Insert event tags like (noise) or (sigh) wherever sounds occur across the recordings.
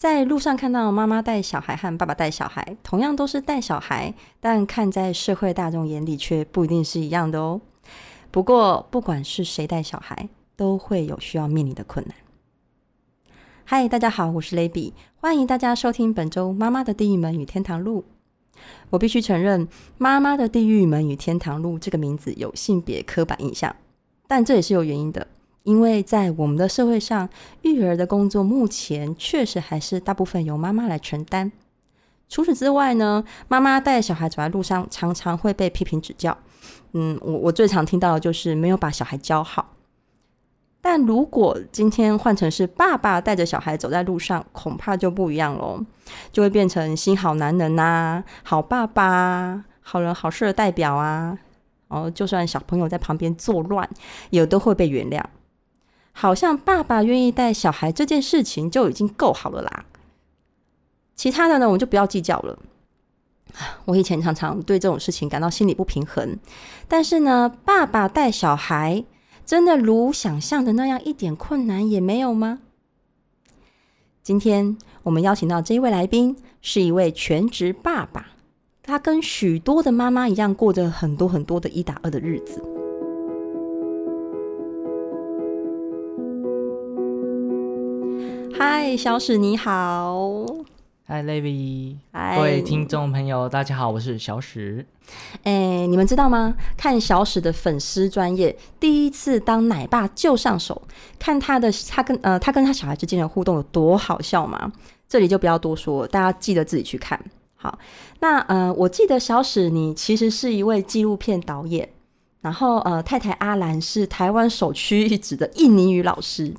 在路上看到妈妈带小孩和爸爸带小孩，同样都是带小孩，但看在社会大众眼里却不一定是一样的哦。不过，不管是谁带小孩，都会有需要面临的困难。嗨，大家好，我是 Levi，欢迎大家收听本周《妈妈的地狱门与天堂路》。我必须承认，《妈妈的地狱门与天堂路》这个名字有性别刻板印象，但这也是有原因的。因为在我们的社会上，育儿的工作目前确实还是大部分由妈妈来承担。除此之外呢，妈妈带小孩走在路上，常常会被批评指教。嗯，我我最常听到的就是没有把小孩教好。但如果今天换成是爸爸带着小孩走在路上，恐怕就不一样喽，就会变成新好男人呐、啊，好爸爸，好人好事的代表啊。哦，就算小朋友在旁边作乱，也都会被原谅。好像爸爸愿意带小孩这件事情就已经够好了啦，其他的呢，我们就不要计较了。我以前常常对这种事情感到心里不平衡，但是呢，爸爸带小孩真的如想象的那样一点困难也没有吗？今天我们邀请到这一位来宾是一位全职爸爸，他跟许多的妈妈一样，过着很多很多的一打二的日子。嗨，小史你好。嗨，Levi。嗨，各位听众朋友，大家好，我是小史。哎，你们知道吗？看小史的粉丝专业，第一次当奶爸就上手，看他的他跟呃他跟他小孩之间的互动有多好笑吗？这里就不要多说，大家记得自己去看。好，那呃，我记得小史你其实是一位纪录片导演，然后呃，太太阿兰是台湾首屈一指的印尼语老师。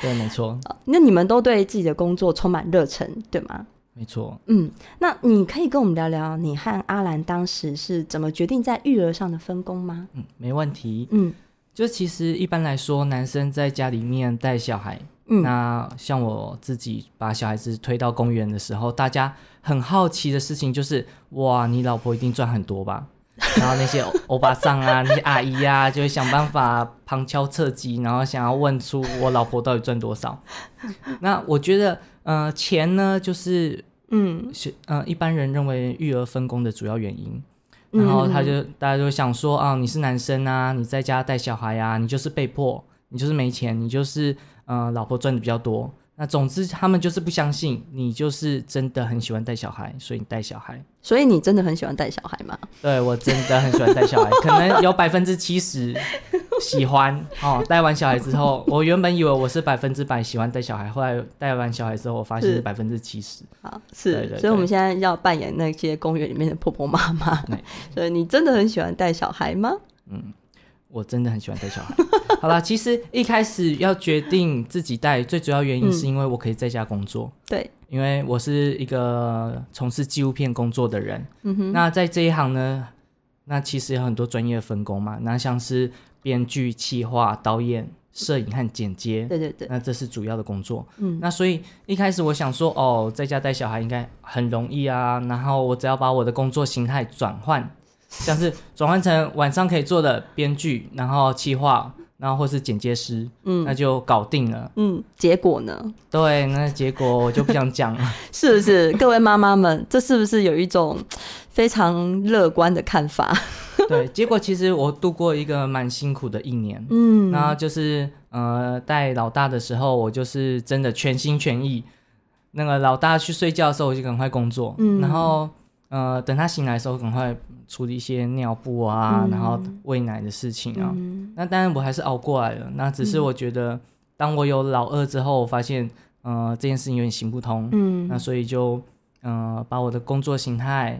对，没错。那你们都对自己的工作充满热忱，对吗？没错。嗯，那你可以跟我们聊聊你和阿兰当时是怎么决定在育儿上的分工吗？嗯，没问题。嗯，就其实一般来说，男生在家里面带小孩，嗯，那像我自己把小孩子推到公园的时候，大家很好奇的事情就是，哇，你老婆一定赚很多吧？(laughs) 然后那些欧巴桑啊，那些阿姨呀、啊，就会想办法旁敲侧击，然后想要问出我老婆到底赚多少。(laughs) 那我觉得，呃，钱呢，就是，嗯，是，呃，一般人认为育儿分工的主要原因。然后他就大家就想说啊，你是男生啊，你在家带小孩啊，你就是被迫，你就是没钱，你就是，呃，老婆赚的比较多。那总之，他们就是不相信你，就是真的很喜欢带小孩，所以你带小孩。所以你真的很喜欢带小孩吗？对，我真的很喜欢带小孩，可能有百分之七十喜欢哦。带完小孩之后，我原本以为我是百分之百喜欢带小孩，后来带完小孩之后，我发现是百分之七十。好，是，所以我们现在要扮演那些公园里面的婆婆妈妈。对，(laughs) 所以你真的很喜欢带小孩吗？嗯。我真的很喜欢带小孩。(laughs) 好啦，其实一开始要决定自己带，最主要原因是因为我可以在家工作。嗯、对，因为我是一个从事纪录片工作的人。嗯哼。那在这一行呢，那其实有很多专业分工嘛。那像是编剧、企划、导演、摄影和剪接。对对对。那这是主要的工作。嗯。那所以一开始我想说，哦，在家带小孩应该很容易啊。然后我只要把我的工作形态转换。像是转换成晚上可以做的编剧，然后企划，然后或是剪接师，嗯，那就搞定了。嗯，结果呢？对，那结果我就不想讲了。(laughs) 是不是？各位妈妈们，这是不是有一种非常乐观的看法？(laughs) 对，结果其实我度过一个蛮辛苦的一年。嗯，然后就是呃，带老大的时候，我就是真的全心全意。那个老大去睡觉的时候，我就赶快工作。嗯，然后。呃，等他醒来的时候，赶快处理一些尿布啊，嗯、然后喂奶的事情啊。嗯、那当然，我还是熬过来了。那只是我觉得，当我有老二之后，我发现，呃，这件事情有点行不通。嗯。那所以就，呃，把我的工作形态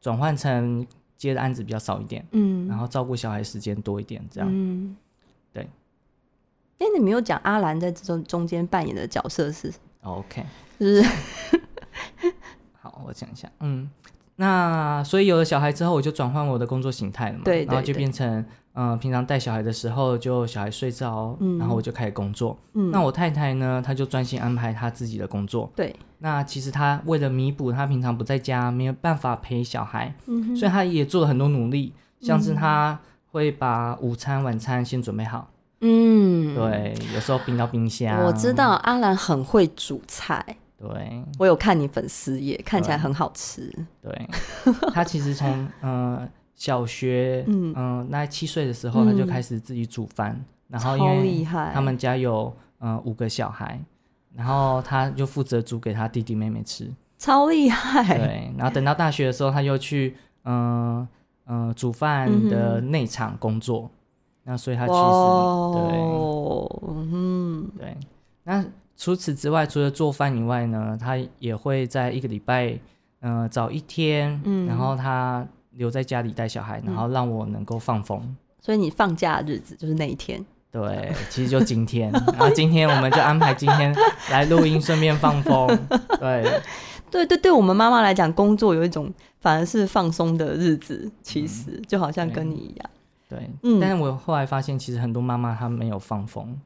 转换成接的案子比较少一点。嗯。然后照顾小孩时间多一点，这样。嗯。对。哎，你没有讲阿兰在这中中间扮演的角色是？OK。就是。(laughs) 好，我讲一下。嗯。那所以有了小孩之后，我就转换我的工作形态了嘛，对，对，对，然后就变成，嗯、呃，平常带小孩的时候，就小孩睡着，嗯、然后我就开始工作。嗯，那我太太呢，她就专心安排她自己的工作。对，那其实她为了弥补她平常不在家，没有办法陪小孩，嗯，所以她也做了很多努力，像是她会把午餐、晚餐先准备好。嗯，对，有时候冰到冰箱。我知道阿兰很会煮菜。对，我有看你粉丝页，看起来很好吃。对，(laughs) 他其实从嗯、呃、小学嗯、呃、那七岁的时候，他就开始自己煮饭，嗯、然后因为他们家有嗯、呃、五个小孩，然后他就负责煮给他弟弟妹妹吃，超厉害。对，然后等到大学的时候，他又去嗯嗯、煮饭的内场工作，嗯、那所以他其实对。嗯对。那。除此之外，除了做饭以外呢，他也会在一个礼拜，嗯、呃，找一天，嗯，然后他留在家里带小孩，然后让我能够放风。所以你放假的日子就是那一天。对，其实就今天，然后今天我们就安排今天来录音，顺便放风。对，对 (laughs) 对对，我们妈妈来讲，工作有一种反而是放松的日子，其实、嗯、就好像跟你一样。对，对嗯，但是我后来发现，其实很多妈妈她没有放风。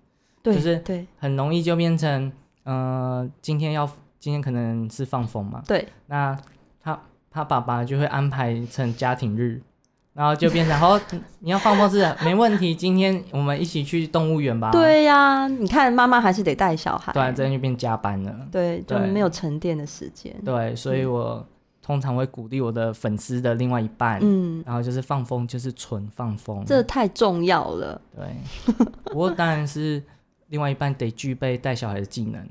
对就是对，很容易就变成，呃，今天要今天可能是放风嘛，对，那他他爸爸就会安排成家庭日，然后就变成，(laughs) 哦，你要放风是没问题，今天我们一起去动物园吧。对呀、啊，你看妈妈还是得带小孩，对，这样就变加班了，对，就没有沉淀的时间。对，所以我通常会鼓励我的粉丝的另外一半，嗯，然后就是放风，就是纯放风，这太重要了。对，不过当然是。另外一半得具备带小孩的技能，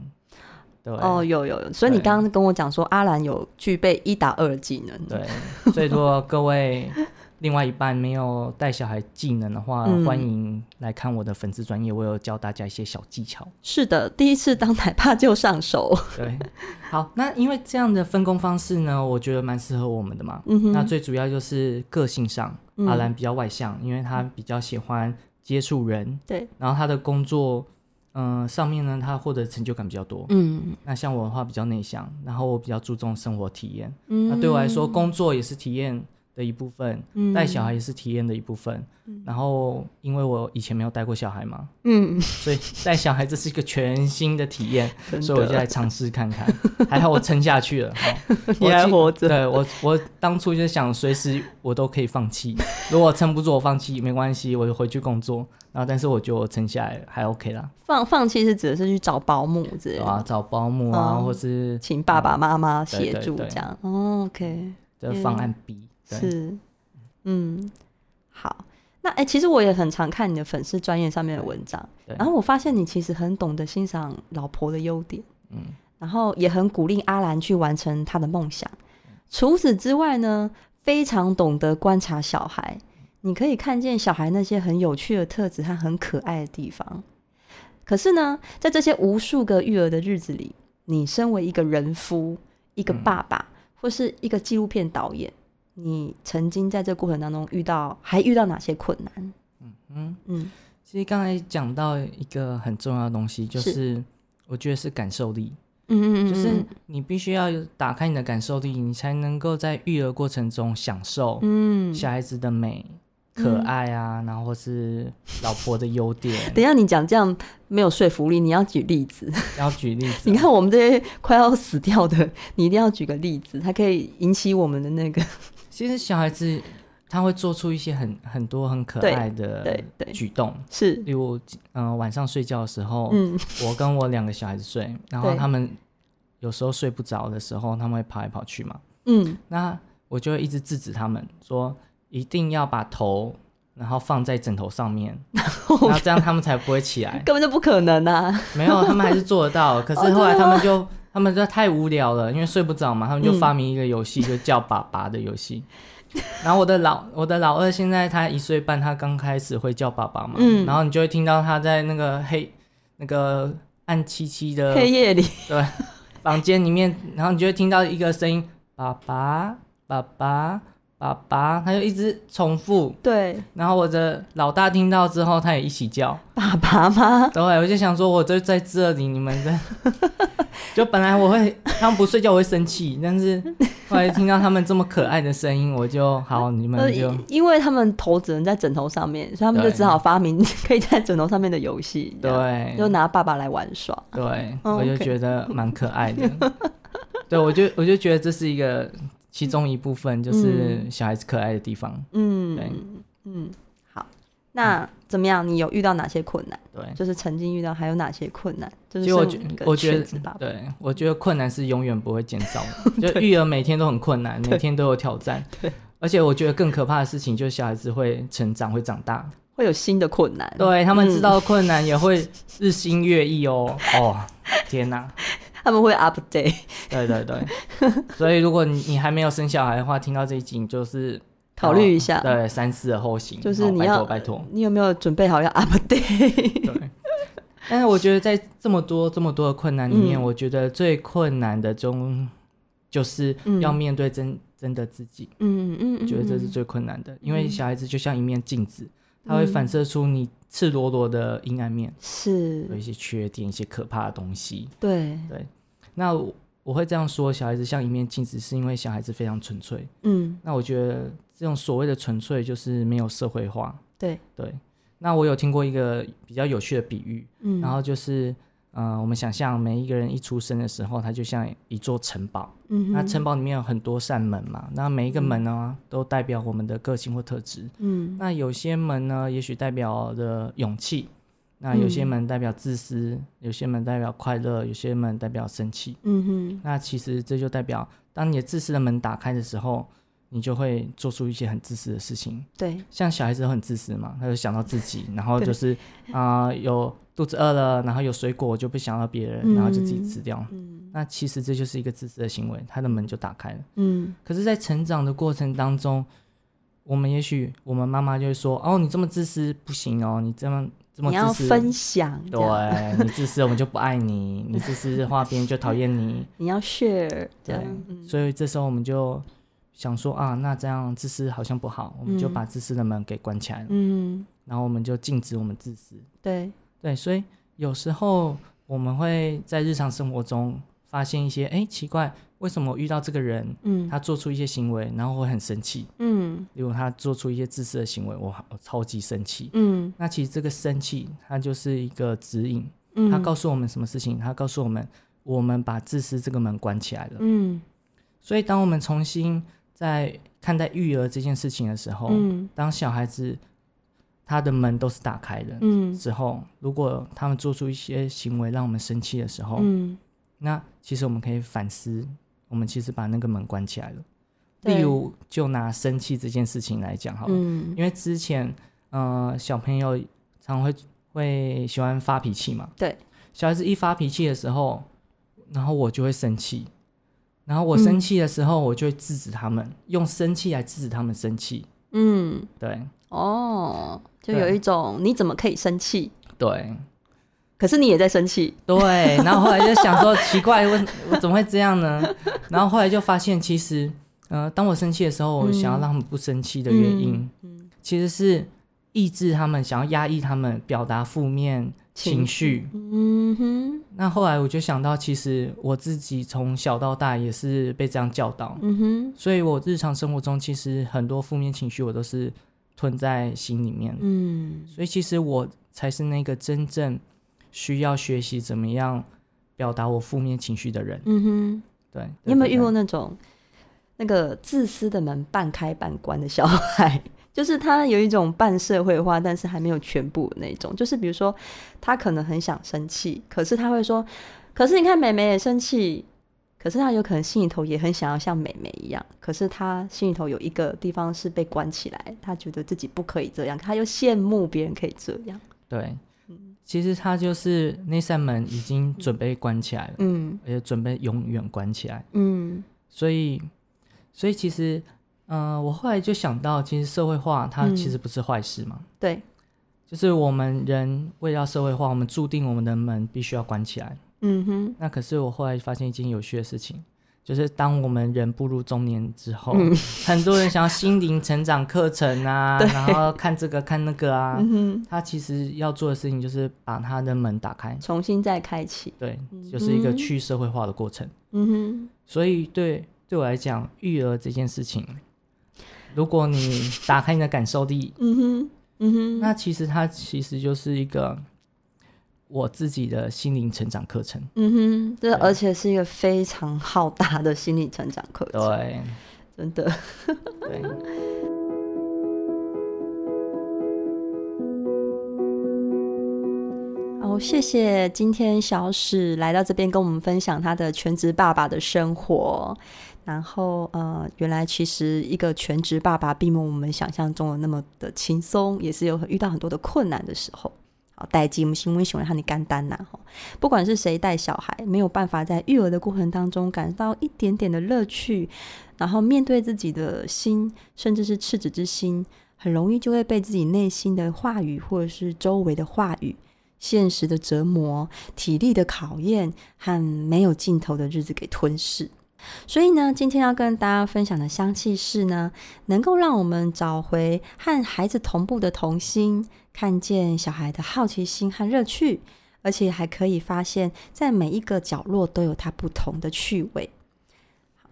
对。哦，有有有，所以你刚刚跟我讲说阿兰有具备一打二的技能，对，所以如果各位另外一半没有带小孩技能的话，嗯、欢迎来看我的粉丝专业，我有教大家一些小技巧。是的，第一次当奶爸就上手，对，好，那因为这样的分工方式呢，我觉得蛮适合我们的嘛，嗯哼，那最主要就是个性上，嗯、阿兰比较外向，因为他比较喜欢接触人，对，然后他的工作。嗯、呃，上面呢，他获得成就感比较多。嗯，那像我的话比较内向，然后我比较注重生活体验。嗯，那对我来说，工作也是体验的一部分，带、嗯、小孩也是体验的一部分。嗯、然后，因为我以前没有带过小孩嘛，嗯，所以带小孩这是一个全新的体验，(laughs) 所以我就来尝试看看。还好我撑下去了，(laughs) 你还活着。对我，我当初就想随时我都可以放弃，(laughs) 如果撑不住我放弃没关系，我就回去工作。然后，但是我觉得我撑下来还 OK 啦。放放弃是指的是去找保姆之类的。啊，找保姆啊，嗯、或是请爸爸妈妈协助这样。哦、OK，这方案 B 是，嗯，好。那哎、欸，其实我也很常看你的粉丝专业上面的文章，然后我发现你其实很懂得欣赏老婆的优点，嗯，然后也很鼓励阿兰去完成她的梦想。嗯、除此之外呢，非常懂得观察小孩。你可以看见小孩那些很有趣的特质和很可爱的地方。可是呢，在这些无数个育儿的日子里，你身为一个人夫、一个爸爸，嗯、或是一个纪录片导演，你曾经在这过程当中遇到，还遇到哪些困难？嗯嗯嗯。嗯，其实刚才讲到一个很重要的东西，就是，我觉得是感受力。嗯嗯嗯，就是你必须要打开你的感受力，你才能够在育儿过程中享受嗯小孩子的美。可爱啊，嗯、然后或是老婆的优点。(laughs) 等一下，你讲这样没有说服力，你要举例子。要举例子、啊。你看我们这些快要死掉的，你一定要举个例子，它可以引起我们的那个。其实小孩子他会做出一些很很多很可爱的举动，是。例如，嗯、呃，晚上睡觉的时候，嗯，我跟我两个小孩子睡，然后他们有时候睡不着的时候，他们会跑来跑去嘛，嗯，那我就会一直制止他们说。一定要把头，然后放在枕头上面，(laughs) 然后这样他们才不会起来。(laughs) 根本就不可能啊！没有，他们还是做得到。可是后来他们就，他们就太无聊了，因为睡不着嘛，他们就发明一个游戏，就叫爸爸的游戏。(laughs) 然后我的老我的老二现在他一岁半，他刚开始会叫爸爸嘛。嗯。然后你就会听到他在那个黑那个暗漆漆的黑夜里，(laughs) 对，房间里面，然后你就会听到一个声音：爸爸，爸爸。爸爸，他就一直重复。对，然后我的老大听到之后，他也一起叫爸爸吗？对，我就想说，我就在这里，你们在。就本来我会，他们不睡觉我会生气，但是 (laughs) 后来听到他们这么可爱的声音，我就好，你们就。因为他们头只能在枕头上面，所以他们就只好发明 (laughs) 可以在枕头上面的游戏。对，就拿爸爸来玩耍。对，我就觉得蛮可爱的。(laughs) 对，我就我就觉得这是一个。其中一部分就是小孩子可爱的地方。嗯，对，嗯，好。那怎么样？你有遇到哪些困难？对，就是曾经遇到还有哪些困难？就是我觉我觉得对，我觉得困难是永远不会减少的，(laughs) 就育儿每天都很困难，每天都有挑战。对，而且我觉得更可怕的事情就是小孩子会成长，会长大，会有新的困难。对，他们知道困难也会日新月异哦。嗯、哦，天哪！(laughs) 他们会 update。对对对，所以如果你你还没有生小孩的话，听到这一集就是。考虑一下，对，三思而后行。就是你要拜托，你有没有准备好要 update？对。但是我觉得在这么多这么多的困难里面，我觉得最困难的中，就是要面对真真的自己。嗯嗯嗯，觉得这是最困难的，因为小孩子就像一面镜子，它会反射出你赤裸裸的阴暗面，是。有一些缺点，一些可怕的东西。对。对，那我会这样说，小孩子像一面镜子，是因为小孩子非常纯粹。嗯，那我觉得。这种所谓的纯粹就是没有社会化。对对，那我有听过一个比较有趣的比喻，嗯，然后就是，呃，我们想象每一个人一出生的时候，他就像一座城堡，嗯，那城堡里面有很多扇门嘛，那每一个门呢，嗯，都代表我们的个性或特质，嗯，那有些门呢，也许代表的勇气，那有些门代表自私，嗯，有些门代表快乐，有些门代表生气，嗯哼，那其实这就代表，当你的自私的门打开的时候。你就会做出一些很自私的事情，对，像小孩子都很自私嘛，他就想到自己，然后就是啊、呃，有肚子饿了，然后有水果就不想要别人，嗯、然后就自己吃掉。嗯，那其实这就是一个自私的行为，他的门就打开了。嗯，可是，在成长的过程当中，我们也许我们妈妈就会说：“哦，你这么自私不行哦，你这么这么自私，你要分享，对你自私我们就不爱你，你自私的话别人就讨厌你，(laughs) 你要 share，对，嗯、所以这时候我们就。”想说啊，那这样自私好像不好，我们就把自私的门给关起来了。嗯，然后我们就禁止我们自私。对对，所以有时候我们会在日常生活中发现一些，哎，奇怪，为什么遇到这个人，嗯，他做出一些行为，然后会很生气，嗯，如果他做出一些自私的行为，我我超级生气，嗯，那其实这个生气，它就是一个指引，嗯，它告诉我们什么事情？它告诉我们，我们把自私这个门关起来了，嗯，所以当我们重新在看待育儿这件事情的时候，嗯，当小孩子他的门都是打开的，嗯，之后如果他们做出一些行为让我们生气的时候，嗯，那其实我们可以反思，我们其实把那个门关起来了。例如，就拿生气这件事情来讲好了，嗯，因为之前，呃，小朋友常会会喜欢发脾气嘛，对，小孩子一发脾气的时候，然后我就会生气。然后我生气的时候，我就会制止他们，嗯、用生气来制止他们生气。嗯，对。哦，就有一种你怎么可以生气？对。可是你也在生气。对。然后后来就想说，奇怪，我我怎么会这样呢？(laughs) 然后后来就发现，其实，呃，当我生气的时候，我想要让他们不生气的原因，嗯嗯、其实是抑制他们，想要压抑他们，表达负面。情绪，嗯哼。那后来我就想到，其实我自己从小到大也是被这样教导，嗯哼。所以我日常生活中其实很多负面情绪我都是吞在心里面，嗯。所以其实我才是那个真正需要学习怎么样表达我负面情绪的人，嗯哼。对，你有没有遇过那种那个自私的门半开半关的小孩？(laughs) 就是他有一种半社会化，但是还没有全部的那种。就是比如说，他可能很想生气，可是他会说：“可是你看妹妹也生气。”可是他有可能心里头也很想要像妹妹一样，可是他心里头有一个地方是被关起来，他觉得自己不可以这样，他又羡慕别人可以这样。对，其实他就是那扇门已经准备关起来了，嗯，而且准备永远关起来，嗯，所以，所以其实。嗯、呃，我后来就想到，其实社会化它其实不是坏事嘛。嗯、对，就是我们人为了社会化，我们注定我们的门必须要关起来。嗯哼。那可是我后来发现一件有趣的事情，就是当我们人步入中年之后，嗯、很多人想要心灵成长课程啊，(laughs) 然后看这个看那个啊，嗯、他其实要做的事情就是把他的门打开，重新再开启。对，就是一个去社会化的过程。嗯哼。所以对对我来讲，育儿这件事情。如果你打开你的感受力，嗯哼，嗯哼，那其实它其实就是一个我自己的心灵成长课程，嗯哼，这而且是一个非常浩大的心理成长课程，对，真的，对。好，谢谢今天小史来到这边跟我们分享他的全职爸爸的生活。然后，呃，原来其实一个全职爸爸并没有我们想象中的那么的轻松，也是有遇到很多的困难的时候。带进我们新闻喜欢和你干单呐，不管是谁带小孩，没有办法在育儿的过程当中感到一点点的乐趣，然后面对自己的心，甚至是赤子之心，很容易就会被自己内心的话语或者是周围的话语、现实的折磨、体力的考验和没有尽头的日子给吞噬。所以呢，今天要跟大家分享的香气是呢，能够让我们找回和孩子同步的童心，看见小孩的好奇心和乐趣，而且还可以发现，在每一个角落都有它不同的趣味。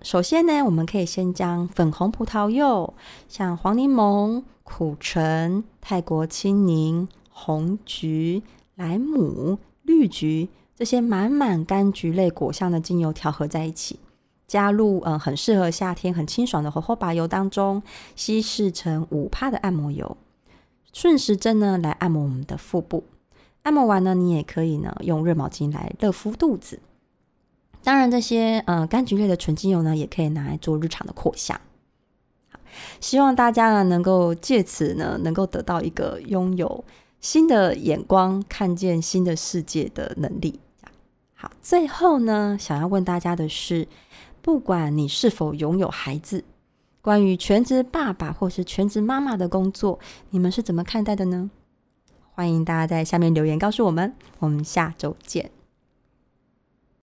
首先呢，我们可以先将粉红葡萄柚、像黄柠檬、苦橙、泰国青柠、红橘、莱姆、绿橘这些满满柑橘类果香的精油调和在一起。加入嗯，很适合夏天很清爽的荷荷巴油当中，稀释成五帕的按摩油，顺时针呢来按摩我们的腹部。按摩完呢，你也可以呢用热毛巾来热敷肚子。当然，这些呃柑橘类的纯精油呢，也可以拿来做日常的扩香。希望大家呢能够借此呢能够得到一个拥有新的眼光，看见新的世界的能力。好，最后呢，想要问大家的是。不管你是否拥有孩子，关于全职爸爸或是全职妈妈的工作，你们是怎么看待的呢？欢迎大家在下面留言告诉我们。我们下周见。